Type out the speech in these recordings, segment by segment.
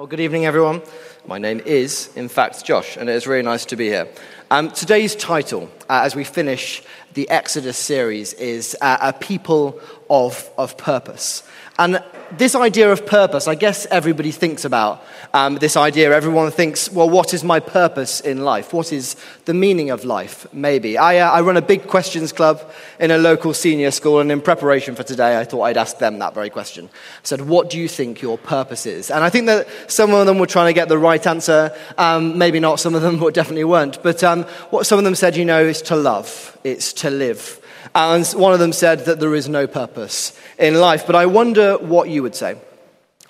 Well, good evening, everyone. My name is, in fact, Josh, and it is really nice to be here. Um, today's title, uh, as we finish the Exodus series, is uh, A People of, of Purpose. And this idea of purpose, I guess everybody thinks about um, this idea. Everyone thinks, well, what is my purpose in life? What is the meaning of life? Maybe. I, uh, I run a big questions club in a local senior school, and in preparation for today, I thought I'd ask them that very question. I said, what do you think your purpose is? And I think that some of them were trying to get the right answer. Um, maybe not, some of them definitely weren't. But um, what some of them said, you know, is to love, it's to live. And one of them said that there is no purpose in life. But I wonder what you would say.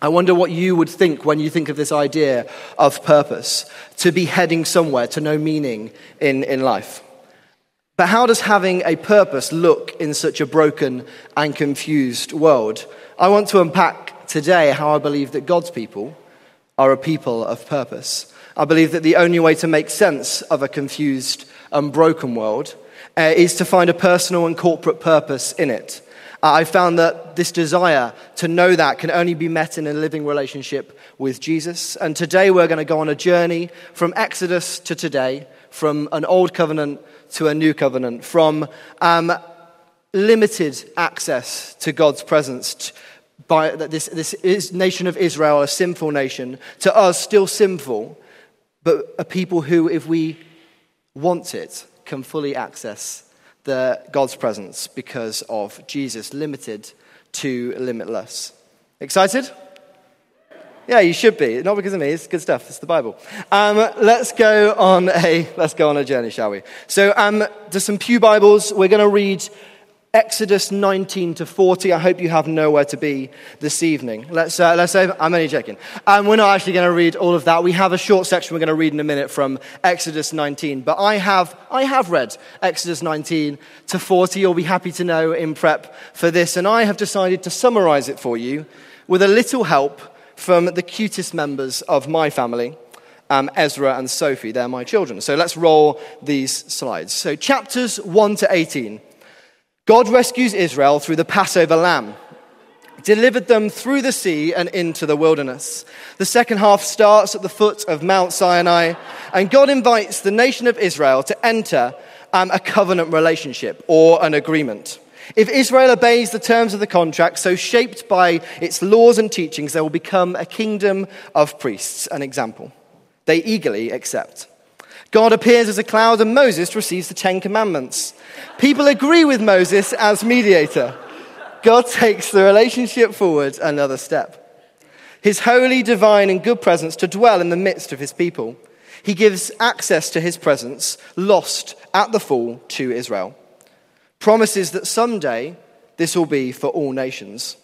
I wonder what you would think when you think of this idea of purpose, to be heading somewhere, to know meaning in, in life. But how does having a purpose look in such a broken and confused world? I want to unpack today how I believe that God's people are a people of purpose. I believe that the only way to make sense of a confused and broken world uh, is to find a personal and corporate purpose in it. Uh, I found that this desire to know that can only be met in a living relationship with Jesus. And today we're going to go on a journey from Exodus to today, from an old covenant to a new covenant, from um, limited access to God's presence by this, this nation of Israel, a sinful nation, to us, still sinful, but a people who, if we want it, can fully access the, God's presence because of Jesus, limited to limitless. Excited? Yeah, you should be. Not because of me. It's good stuff. It's the Bible. Um, let's go on a let's go on a journey, shall we? So, um, there's some pew Bibles. We're going to read Exodus 19 to 40. I hope you have nowhere to be this evening. Let's, uh, let's say, I'm only joking. Um, we're not actually going to read all of that. We have a short section we're going to read in a minute from Exodus 19. But I have, I have read Exodus 19 to 40. You'll be happy to know in prep for this. And I have decided to summarize it for you with a little help from the cutest members of my family. Um, Ezra and Sophie, they're my children. So let's roll these slides. So, chapters 1 to 18 God rescues Israel through the Passover lamb, delivered them through the sea and into the wilderness. The second half starts at the foot of Mount Sinai, and God invites the nation of Israel to enter um, a covenant relationship or an agreement. If Israel obeys the terms of the contract, so shaped by its laws and teachings, they will become a kingdom of priests, an example. They eagerly accept. God appears as a cloud, and Moses receives the Ten Commandments. People agree with Moses as mediator. God takes the relationship forward another step. His holy, divine, and good presence to dwell in the midst of his people. He gives access to his presence, lost at the fall, to Israel. Promises that someday this will be for all nations.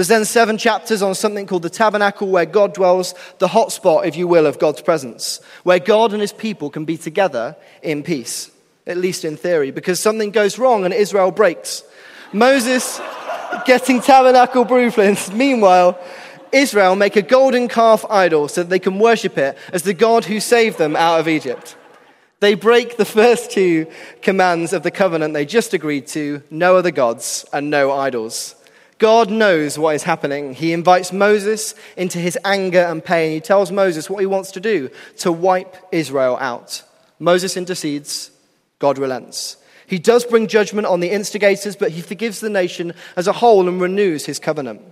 There's then seven chapters on something called the tabernacle, where God dwells, the hotspot, if you will, of God's presence, where God and his people can be together in peace, at least in theory, because something goes wrong and Israel breaks. Moses getting tabernacle blueprints. Meanwhile, Israel make a golden calf idol so that they can worship it as the God who saved them out of Egypt. They break the first two commands of the covenant they just agreed to no other gods and no idols. God knows what is happening. He invites Moses into his anger and pain. He tells Moses what he wants to do to wipe Israel out. Moses intercedes, God relents. He does bring judgment on the instigators, but he forgives the nation as a whole and renews his covenant.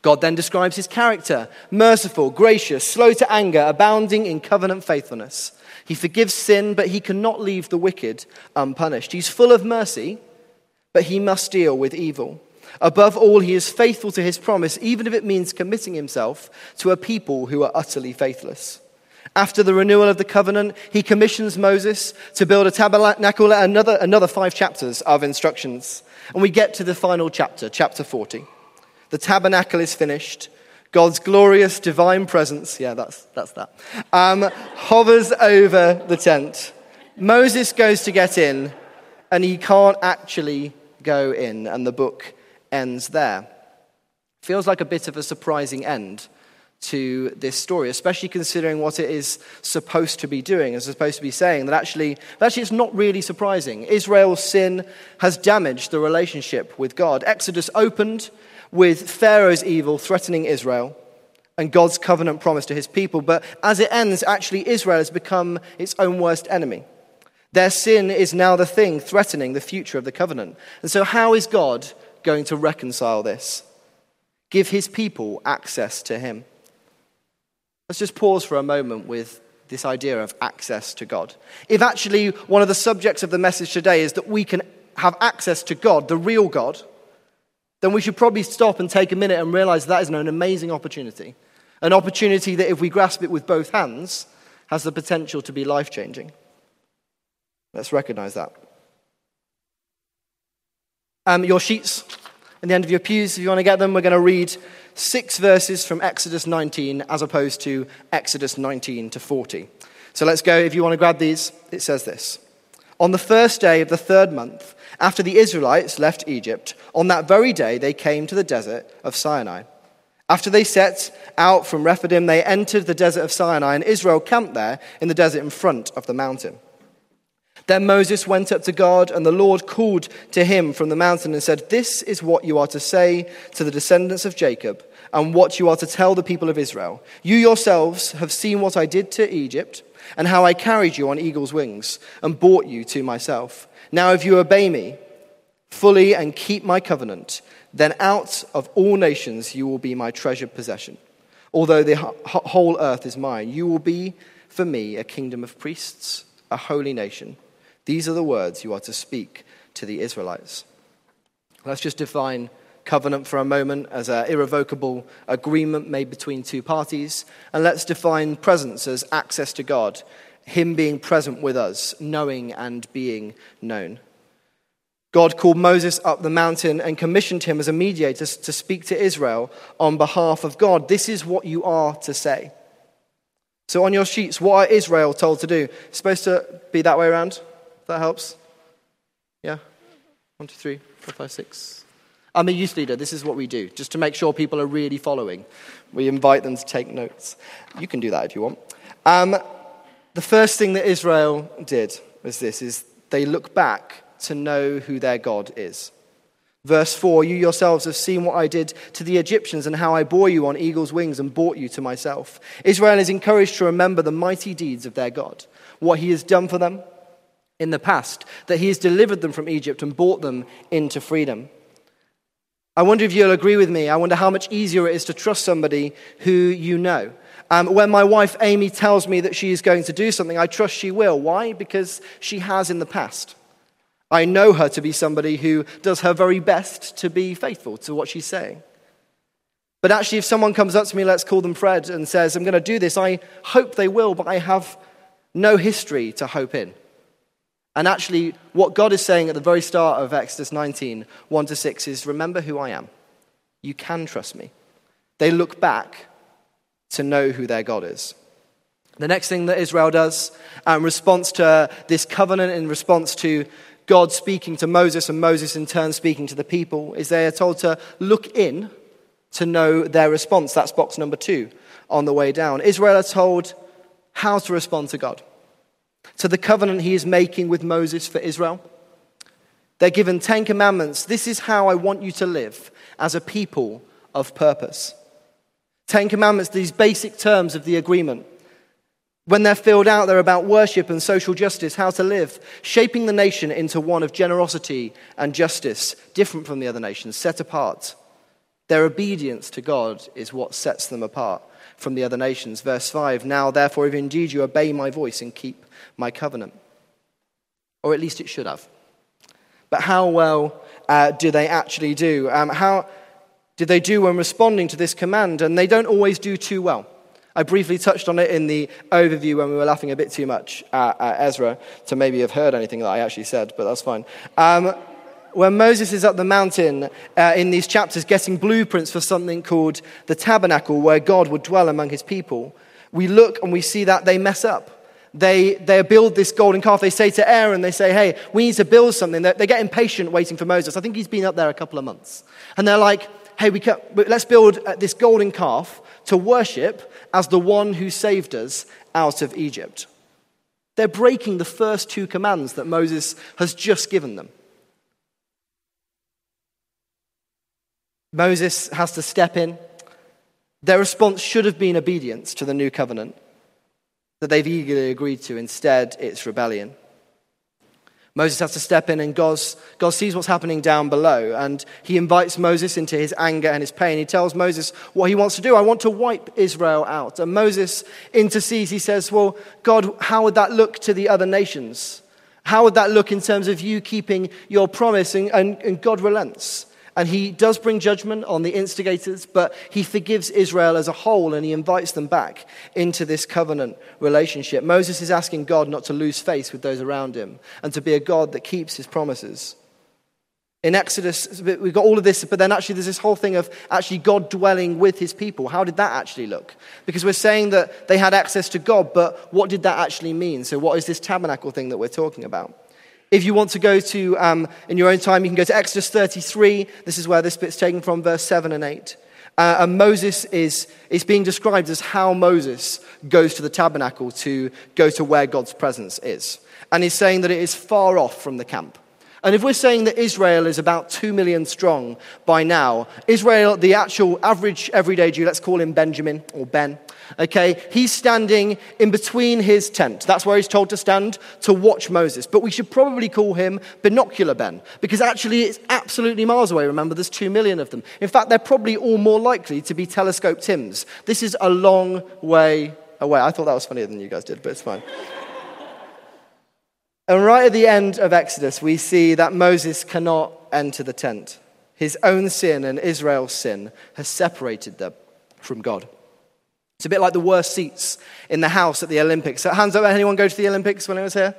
God then describes his character merciful, gracious, slow to anger, abounding in covenant faithfulness. He forgives sin, but he cannot leave the wicked unpunished. He's full of mercy, but he must deal with evil. Above all, he is faithful to his promise, even if it means committing himself to a people who are utterly faithless. After the renewal of the covenant, he commissions Moses to build a tabernacle, another, another five chapters of instructions. And we get to the final chapter, chapter 40. The tabernacle is finished. God's glorious divine presence, yeah, that's, that's that, um, hovers over the tent. Moses goes to get in, and he can't actually go in, and the book ends there. Feels like a bit of a surprising end to this story, especially considering what it is supposed to be doing and supposed to be saying. That actually, actually, it's not really surprising. Israel's sin has damaged the relationship with God. Exodus opened with Pharaoh's evil threatening Israel, and God's covenant promise to his people. But as it ends, actually, Israel has become its own worst enemy. Their sin is now the thing threatening the future of the covenant. And so, how is God going to reconcile this? Give his people access to him. Let's just pause for a moment with this idea of access to God. If actually one of the subjects of the message today is that we can have access to God, the real God, then we should probably stop and take a minute and realize that is an amazing opportunity. An opportunity that, if we grasp it with both hands, has the potential to be life changing. Let's recognize that. Um, your sheets at the end of your pews, if you want to get them, we're going to read six verses from Exodus 19 as opposed to Exodus 19 to 40. So let's go. If you want to grab these, it says this On the first day of the third month, after the Israelites left Egypt, on that very day they came to the desert of Sinai. After they set out from Rephidim, they entered the desert of Sinai, and Israel camped there in the desert in front of the mountain. Then Moses went up to God, and the Lord called to him from the mountain and said, This is what you are to say to the descendants of Jacob, and what you are to tell the people of Israel. You yourselves have seen what I did to Egypt, and how I carried you on eagle's wings, and brought you to myself. Now, if you obey me fully and keep my covenant, then out of all nations you will be my treasured possession. Although the whole earth is mine, you will be for me a kingdom of priests, a holy nation. These are the words you are to speak to the Israelites. Let's just define covenant for a moment as an irrevocable agreement made between two parties. And let's define presence as access to God, Him being present with us, knowing and being known. God called Moses up the mountain and commissioned him as a mediator to speak to Israel on behalf of God. This is what you are to say. So, on your sheets, what are Israel told to do? It's supposed to be that way around. That helps. Yeah? One, two, three, four, five, six. I'm a youth leader. This is what we do, just to make sure people are really following. We invite them to take notes. You can do that if you want. Um, the first thing that Israel did was this: is they look back to know who their God is. Verse 4 You yourselves have seen what I did to the Egyptians and how I bore you on eagle's wings and brought you to myself. Israel is encouraged to remember the mighty deeds of their God, what he has done for them in the past, that he has delivered them from Egypt and brought them into freedom. I wonder if you'll agree with me. I wonder how much easier it is to trust somebody who you know. Um, when my wife Amy tells me that she is going to do something, I trust she will. Why? Because she has in the past. I know her to be somebody who does her very best to be faithful to what she's saying. But actually, if someone comes up to me, let's call them Fred, and says, I'm going to do this, I hope they will, but I have no history to hope in. And actually, what God is saying at the very start of Exodus 19, 1 to 6, is remember who I am. You can trust me. They look back to know who their God is. The next thing that Israel does in um, response to this covenant, in response to God speaking to Moses and Moses in turn speaking to the people is they are told to look in to know their response. That's box number two on the way down. Israel are told how to respond to God, to the covenant he is making with Moses for Israel. They're given 10 commandments. This is how I want you to live as a people of purpose. 10 commandments, these basic terms of the agreement. When they're filled out, they're about worship and social justice, how to live, shaping the nation into one of generosity and justice, different from the other nations, set apart. Their obedience to God is what sets them apart from the other nations. Verse 5 Now, therefore, if indeed you obey my voice and keep my covenant, or at least it should have. But how well uh, do they actually do? Um, how did they do when responding to this command? And they don't always do too well. I briefly touched on it in the overview when we were laughing a bit too much at, at Ezra to maybe have heard anything that I actually said, but that's fine. Um, when Moses is up the mountain uh, in these chapters getting blueprints for something called the tabernacle, where God would dwell among his people, we look and we see that they mess up. They, they build this golden calf. They say to Aaron, they say, hey, we need to build something. They, they get impatient waiting for Moses. I think he's been up there a couple of months. And they're like, hey, we can, let's build uh, this golden calf to worship as the one who saved us out of Egypt. They're breaking the first two commands that Moses has just given them. Moses has to step in Their response should have been obedience to the new covenant that they've eagerly agreed to. Instead, it's rebellion. Moses has to step in, and God, God sees what's happening down below. And he invites Moses into his anger and his pain. He tells Moses what he wants to do. I want to wipe Israel out. And Moses intercedes. He says, Well, God, how would that look to the other nations? How would that look in terms of you keeping your promise? And, and, and God relents. And he does bring judgment on the instigators, but he forgives Israel as a whole and he invites them back into this covenant relationship. Moses is asking God not to lose face with those around him and to be a God that keeps his promises. In Exodus, we've got all of this, but then actually there's this whole thing of actually God dwelling with his people. How did that actually look? Because we're saying that they had access to God, but what did that actually mean? So, what is this tabernacle thing that we're talking about? If you want to go to, um, in your own time, you can go to Exodus 33. This is where this bit's taken from, verse 7 and 8. Uh, and Moses is, is being described as how Moses goes to the tabernacle to go to where God's presence is. And he's saying that it is far off from the camp. And if we're saying that Israel is about 2 million strong by now, Israel, the actual average everyday Jew, let's call him Benjamin or Ben, okay, he's standing in between his tent. That's where he's told to stand to watch Moses. But we should probably call him Binocular Ben, because actually it's absolutely miles away. Remember, there's 2 million of them. In fact, they're probably all more likely to be telescope Tims. This is a long way away. I thought that was funnier than you guys did, but it's fine. And right at the end of Exodus, we see that Moses cannot enter the tent. His own sin and Israel's sin has separated them from God. It's a bit like the worst seats in the house at the Olympics. So, hands up, anyone go to the Olympics when I was here?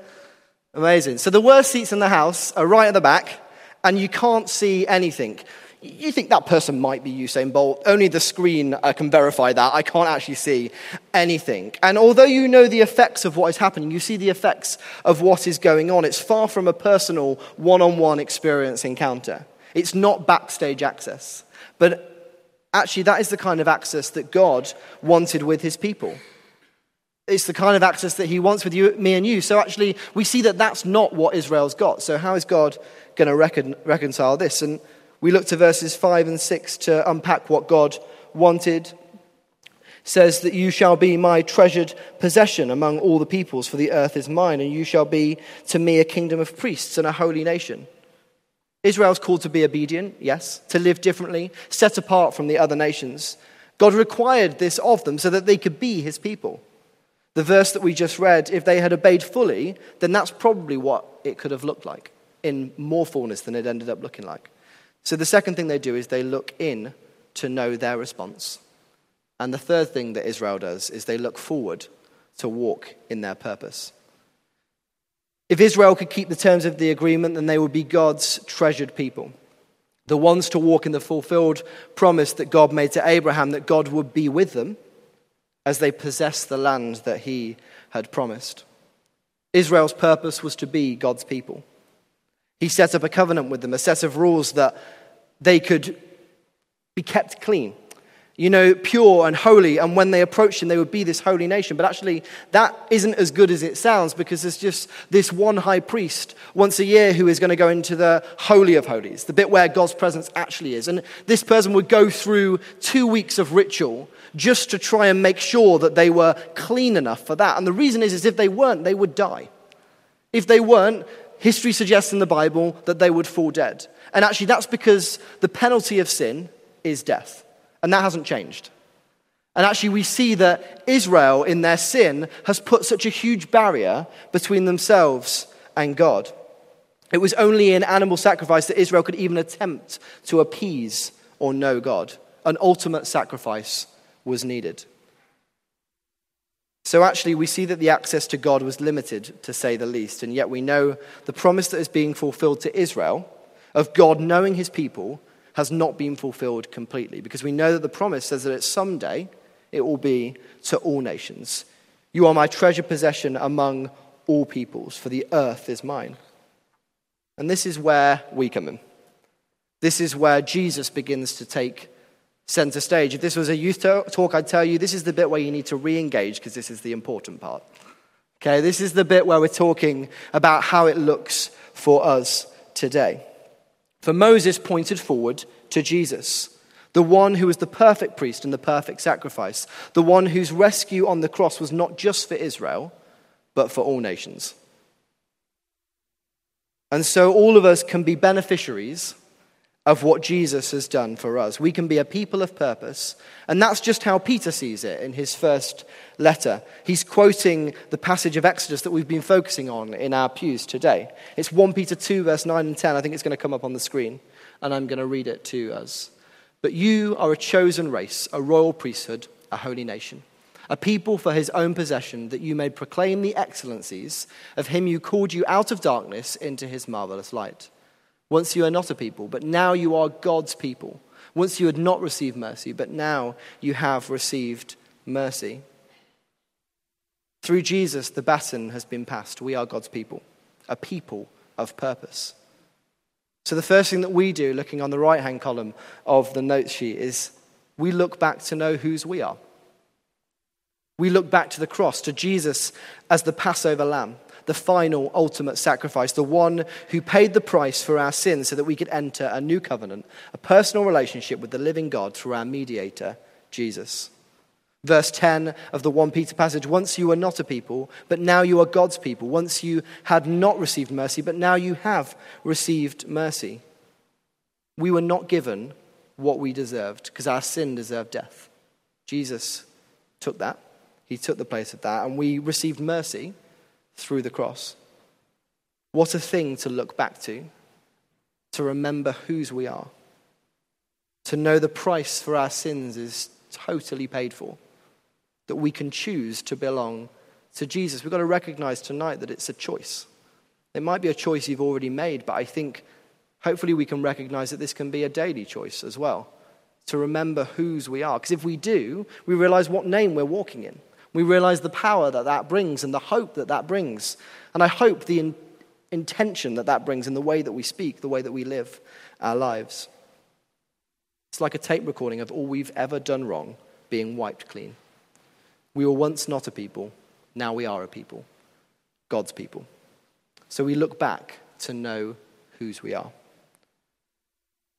Amazing. So, the worst seats in the house are right at the back, and you can't see anything you think that person might be Usain Bolt. Only the screen uh, can verify that. I can't actually see anything. And although you know the effects of what is happening, you see the effects of what is going on. It's far from a personal one on one experience encounter. It's not backstage access. But actually, that is the kind of access that God wanted with his people. It's the kind of access that he wants with you, me and you. So actually, we see that that's not what Israel's got. So, how is God going to recon- reconcile this? And we look to verses 5 and 6 to unpack what God wanted. Says that you shall be my treasured possession among all the peoples, for the earth is mine, and you shall be to me a kingdom of priests and a holy nation. Israel's called to be obedient, yes, to live differently, set apart from the other nations. God required this of them so that they could be his people. The verse that we just read, if they had obeyed fully, then that's probably what it could have looked like in more fullness than it ended up looking like. So the second thing they do is they look in to know their response. And the third thing that Israel does is they look forward to walk in their purpose. If Israel could keep the terms of the agreement, then they would be God's treasured people. The ones to walk in the fulfilled promise that God made to Abraham that God would be with them as they possess the land that he had promised. Israel's purpose was to be God's people. He set up a covenant with them, a set of rules that they could be kept clean, you know, pure and holy. And when they approached him, they would be this holy nation. But actually, that isn't as good as it sounds because there's just this one high priest once a year who is going to go into the Holy of Holies, the bit where God's presence actually is. And this person would go through two weeks of ritual just to try and make sure that they were clean enough for that. And the reason is, is if they weren't, they would die. If they weren't, history suggests in the Bible that they would fall dead. And actually, that's because the penalty of sin is death. And that hasn't changed. And actually, we see that Israel, in their sin, has put such a huge barrier between themselves and God. It was only in animal sacrifice that Israel could even attempt to appease or know God. An ultimate sacrifice was needed. So actually, we see that the access to God was limited, to say the least. And yet we know the promise that is being fulfilled to Israel of God knowing his people has not been fulfilled completely. Because we know that the promise says that someday it will be to all nations. You are my treasure possession among all peoples, for the earth is mine. And this is where we come in. This is where Jesus begins to take center stage. If this was a youth talk, I'd tell you this is the bit where you need to re engage because this is the important part. Okay, this is the bit where we're talking about how it looks for us today. For Moses pointed forward to Jesus. The one who was the perfect priest and the perfect sacrifice. The one whose rescue on the cross was not just for Israel, but for all nations. And so all of us can be beneficiaries of what Jesus has done for us. We can be a people of purpose. And that's just how Peter sees it in his first letter. He's quoting the passage of Exodus that we've been focusing on in our pews today. It's 1 Peter 2, verse 9 and 10. I think it's going to come up on the screen, and I'm going to read it to us. But you are a chosen race, a royal priesthood, a holy nation, a people for his own possession, that you may proclaim the excellencies of him who called you out of darkness into his marvelous light. Once you are not a people, but now you are God's people. Once you had not received mercy, but now you have received mercy. Through Jesus, the baton has been passed. We are God's people, a people of purpose. So, the first thing that we do, looking on the right hand column of the note sheet, is we look back to know whose we are. We look back to the cross, to Jesus as the Passover lamb, the final, ultimate sacrifice, the one who paid the price for our sins so that we could enter a new covenant, a personal relationship with the living God through our mediator, Jesus. Verse 10 of the 1 Peter passage Once you were not a people, but now you are God's people. Once you had not received mercy, but now you have received mercy. We were not given what we deserved because our sin deserved death. Jesus took that, He took the place of that, and we received mercy through the cross. What a thing to look back to, to remember whose we are, to know the price for our sins is totally paid for, that we can choose to belong to Jesus. We've got to recognize tonight that it's a choice. It might be a choice you've already made, but I think hopefully we can recognize that this can be a daily choice as well to remember whose we are. Because if we do, we realize what name we're walking in. We realize the power that that brings and the hope that that brings. And I hope the in- intention that that brings in the way that we speak, the way that we live our lives. It's like a tape recording of all we've ever done wrong being wiped clean. We were once not a people, now we are a people, God's people. So we look back to know whose we are.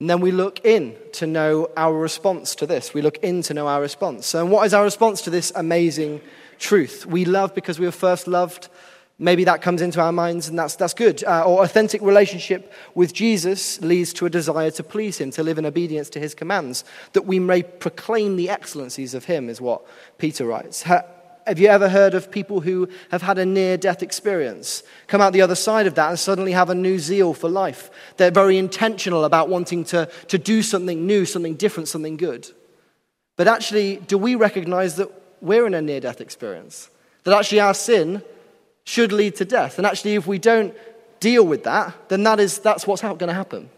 And then we look in to know our response to this. We look in to know our response. So, and what is our response to this amazing truth? We love because we were first loved. Maybe that comes into our minds, and that's, that's good. Uh, or authentic relationship with Jesus leads to a desire to please him, to live in obedience to his commands, that we may proclaim the excellencies of him, is what Peter writes. Have you ever heard of people who have had a near death experience, come out the other side of that, and suddenly have a new zeal for life? They're very intentional about wanting to, to do something new, something different, something good. But actually, do we recognize that we're in a near death experience? That actually our sin should lead to death. And actually, if we don't deal with that, then that is, that's what's going to happen.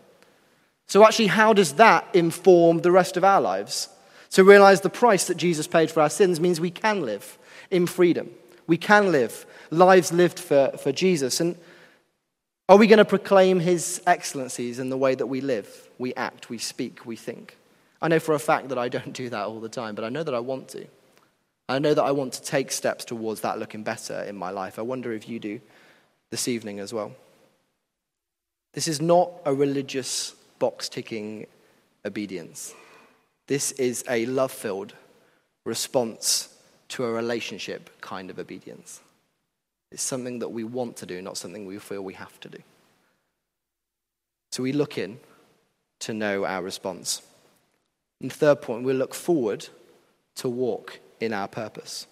So, actually, how does that inform the rest of our lives? To realize the price that Jesus paid for our sins means we can live in freedom. We can live lives lived for, for Jesus. And are we going to proclaim his excellencies in the way that we live, we act, we speak, we think? I know for a fact that I don't do that all the time, but I know that I want to. I know that I want to take steps towards that looking better in my life. I wonder if you do this evening as well. This is not a religious box ticking obedience. This is a love filled response to a relationship kind of obedience. It's something that we want to do, not something we feel we have to do. So we look in to know our response. And third point, we look forward to walk in our purpose.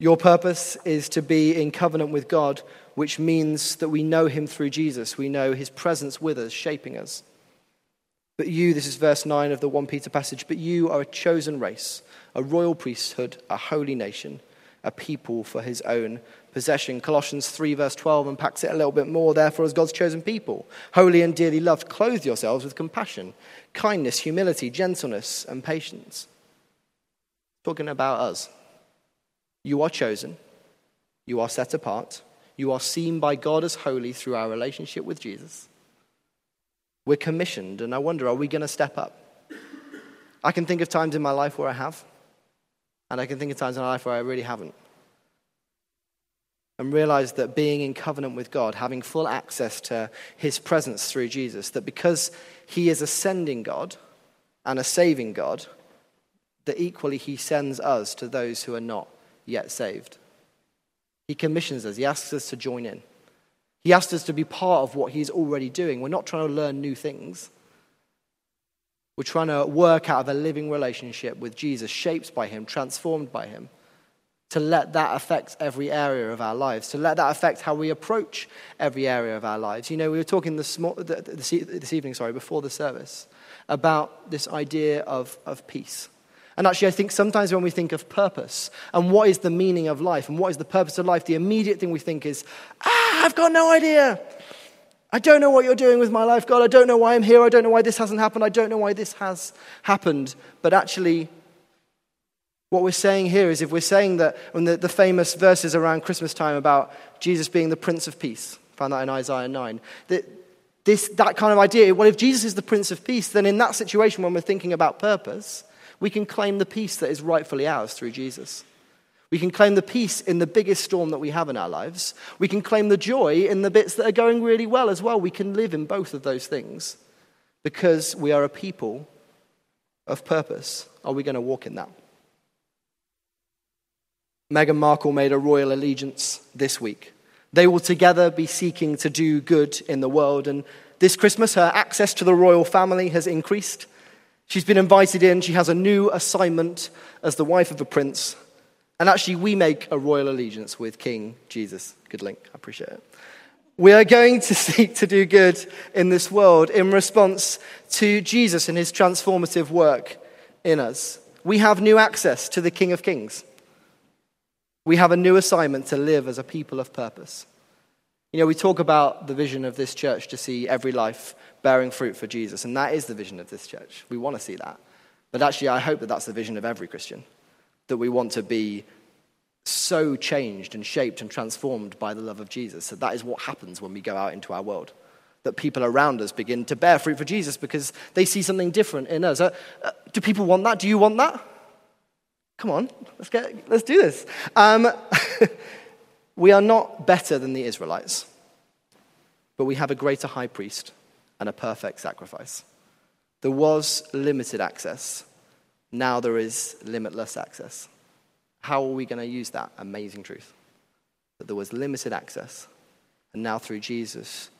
Your purpose is to be in covenant with God, which means that we know Him through Jesus. We know His presence with us, shaping us. But you, this is verse 9 of the 1 Peter passage, but you are a chosen race, a royal priesthood, a holy nation, a people for his own possession. Colossians 3, verse 12, unpacks it a little bit more. Therefore, as God's chosen people, holy and dearly loved, clothe yourselves with compassion, kindness, humility, gentleness, and patience. Talking about us. You are chosen, you are set apart, you are seen by God as holy through our relationship with Jesus. We're commissioned, and I wonder, are we going to step up? I can think of times in my life where I have, and I can think of times in my life where I really haven't. And realize that being in covenant with God, having full access to his presence through Jesus, that because he is ascending God, and a saving God, that equally he sends us to those who are not yet saved. He commissions us, he asks us to join in. He asked us to be part of what he's already doing. We're not trying to learn new things. We're trying to work out of a living relationship with Jesus, shaped by him, transformed by him to let that affect every area of our lives, to let that affect how we approach every area of our lives. You know, we were talking this, this evening, sorry, before the service, about this idea of, of peace. And actually, I think sometimes when we think of purpose and what is the meaning of life and what is the purpose of life, the immediate thing we think is, ah, I've got no idea. I don't know what you're doing with my life, God. I don't know why I'm here. I don't know why this hasn't happened. I don't know why this has happened. But actually, what we're saying here is if we're saying that when the, the famous verses around Christmas time about Jesus being the Prince of Peace, found that in Isaiah 9, that this, that kind of idea, well, if Jesus is the Prince of Peace, then in that situation when we're thinking about purpose, we can claim the peace that is rightfully ours through Jesus. We can claim the peace in the biggest storm that we have in our lives. We can claim the joy in the bits that are going really well as well. We can live in both of those things because we are a people of purpose. Are we going to walk in that? Meghan Markle made a royal allegiance this week. They will together be seeking to do good in the world. And this Christmas, her access to the royal family has increased. She's been invited in. She has a new assignment as the wife of a prince. And actually, we make a royal allegiance with King Jesus. Good link. I appreciate it. We are going to seek to do good in this world in response to Jesus and his transformative work in us. We have new access to the King of Kings. We have a new assignment to live as a people of purpose. You know, we talk about the vision of this church to see every life bearing fruit for Jesus, and that is the vision of this church. We want to see that. But actually, I hope that that's the vision of every Christian, that we want to be so changed and shaped and transformed by the love of Jesus. So that is what happens when we go out into our world. That people around us begin to bear fruit for Jesus because they see something different in us. Uh, uh, do people want that? Do you want that? Come on, let's, get, let's do this. Um, we are not better than the Israelites, but we have a greater high priest and a perfect sacrifice. There was limited access, now there is limitless access. How are we going to use that amazing truth? That there was limited access, and now through Jesus,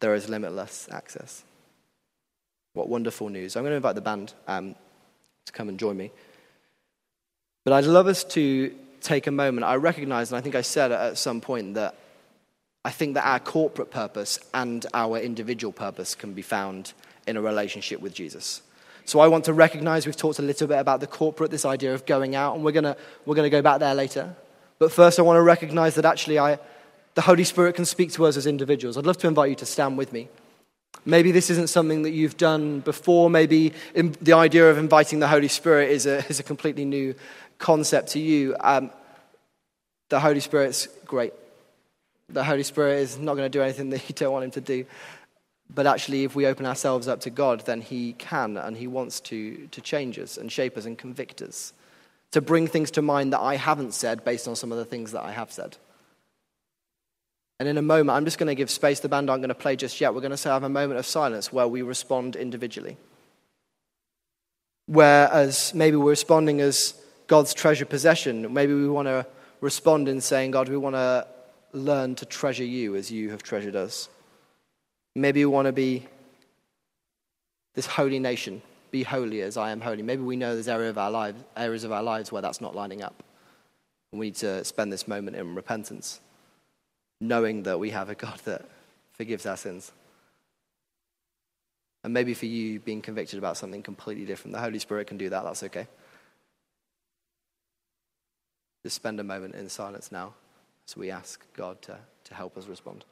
there is limitless access. What wonderful news. I'm going to invite the band um, to come and join me. But I'd love us to take a moment. I recognize, and I think I said at some point, that I think that our corporate purpose and our individual purpose can be found in a relationship with Jesus. So I want to recognize we've talked a little bit about the corporate, this idea of going out, and we're going we're going to go back there later. But first, I want to recognize that actually I, the Holy Spirit can speak to us as individuals. I'd love to invite you to stand with me. Maybe this isn't something that you've done before. Maybe the idea of inviting the Holy Spirit is a, is a completely new concept to you, um, the Holy Spirit's great. The Holy Spirit is not going to do anything that you don't want him to do. But actually, if we open ourselves up to God, then He can and He wants to, to change us and shape us and convict us, to bring things to mind that I haven't said based on some of the things that I have said. And in a moment, I'm just going to give space. The band aren't going to play just yet. We're going to have a moment of silence where we respond individually. Whereas maybe we're responding as God's treasure possession. Maybe we want to respond in saying, God, we want to learn to treasure you as you have treasured us. Maybe we want to be this holy nation, be holy as I am holy. Maybe we know there's area of our lives, areas of our lives where that's not lining up. And we need to spend this moment in repentance, knowing that we have a God that forgives our sins. And maybe for you, being convicted about something completely different, the Holy Spirit can do that. That's okay. Just spend a moment in silence now as we ask God to, to help us respond.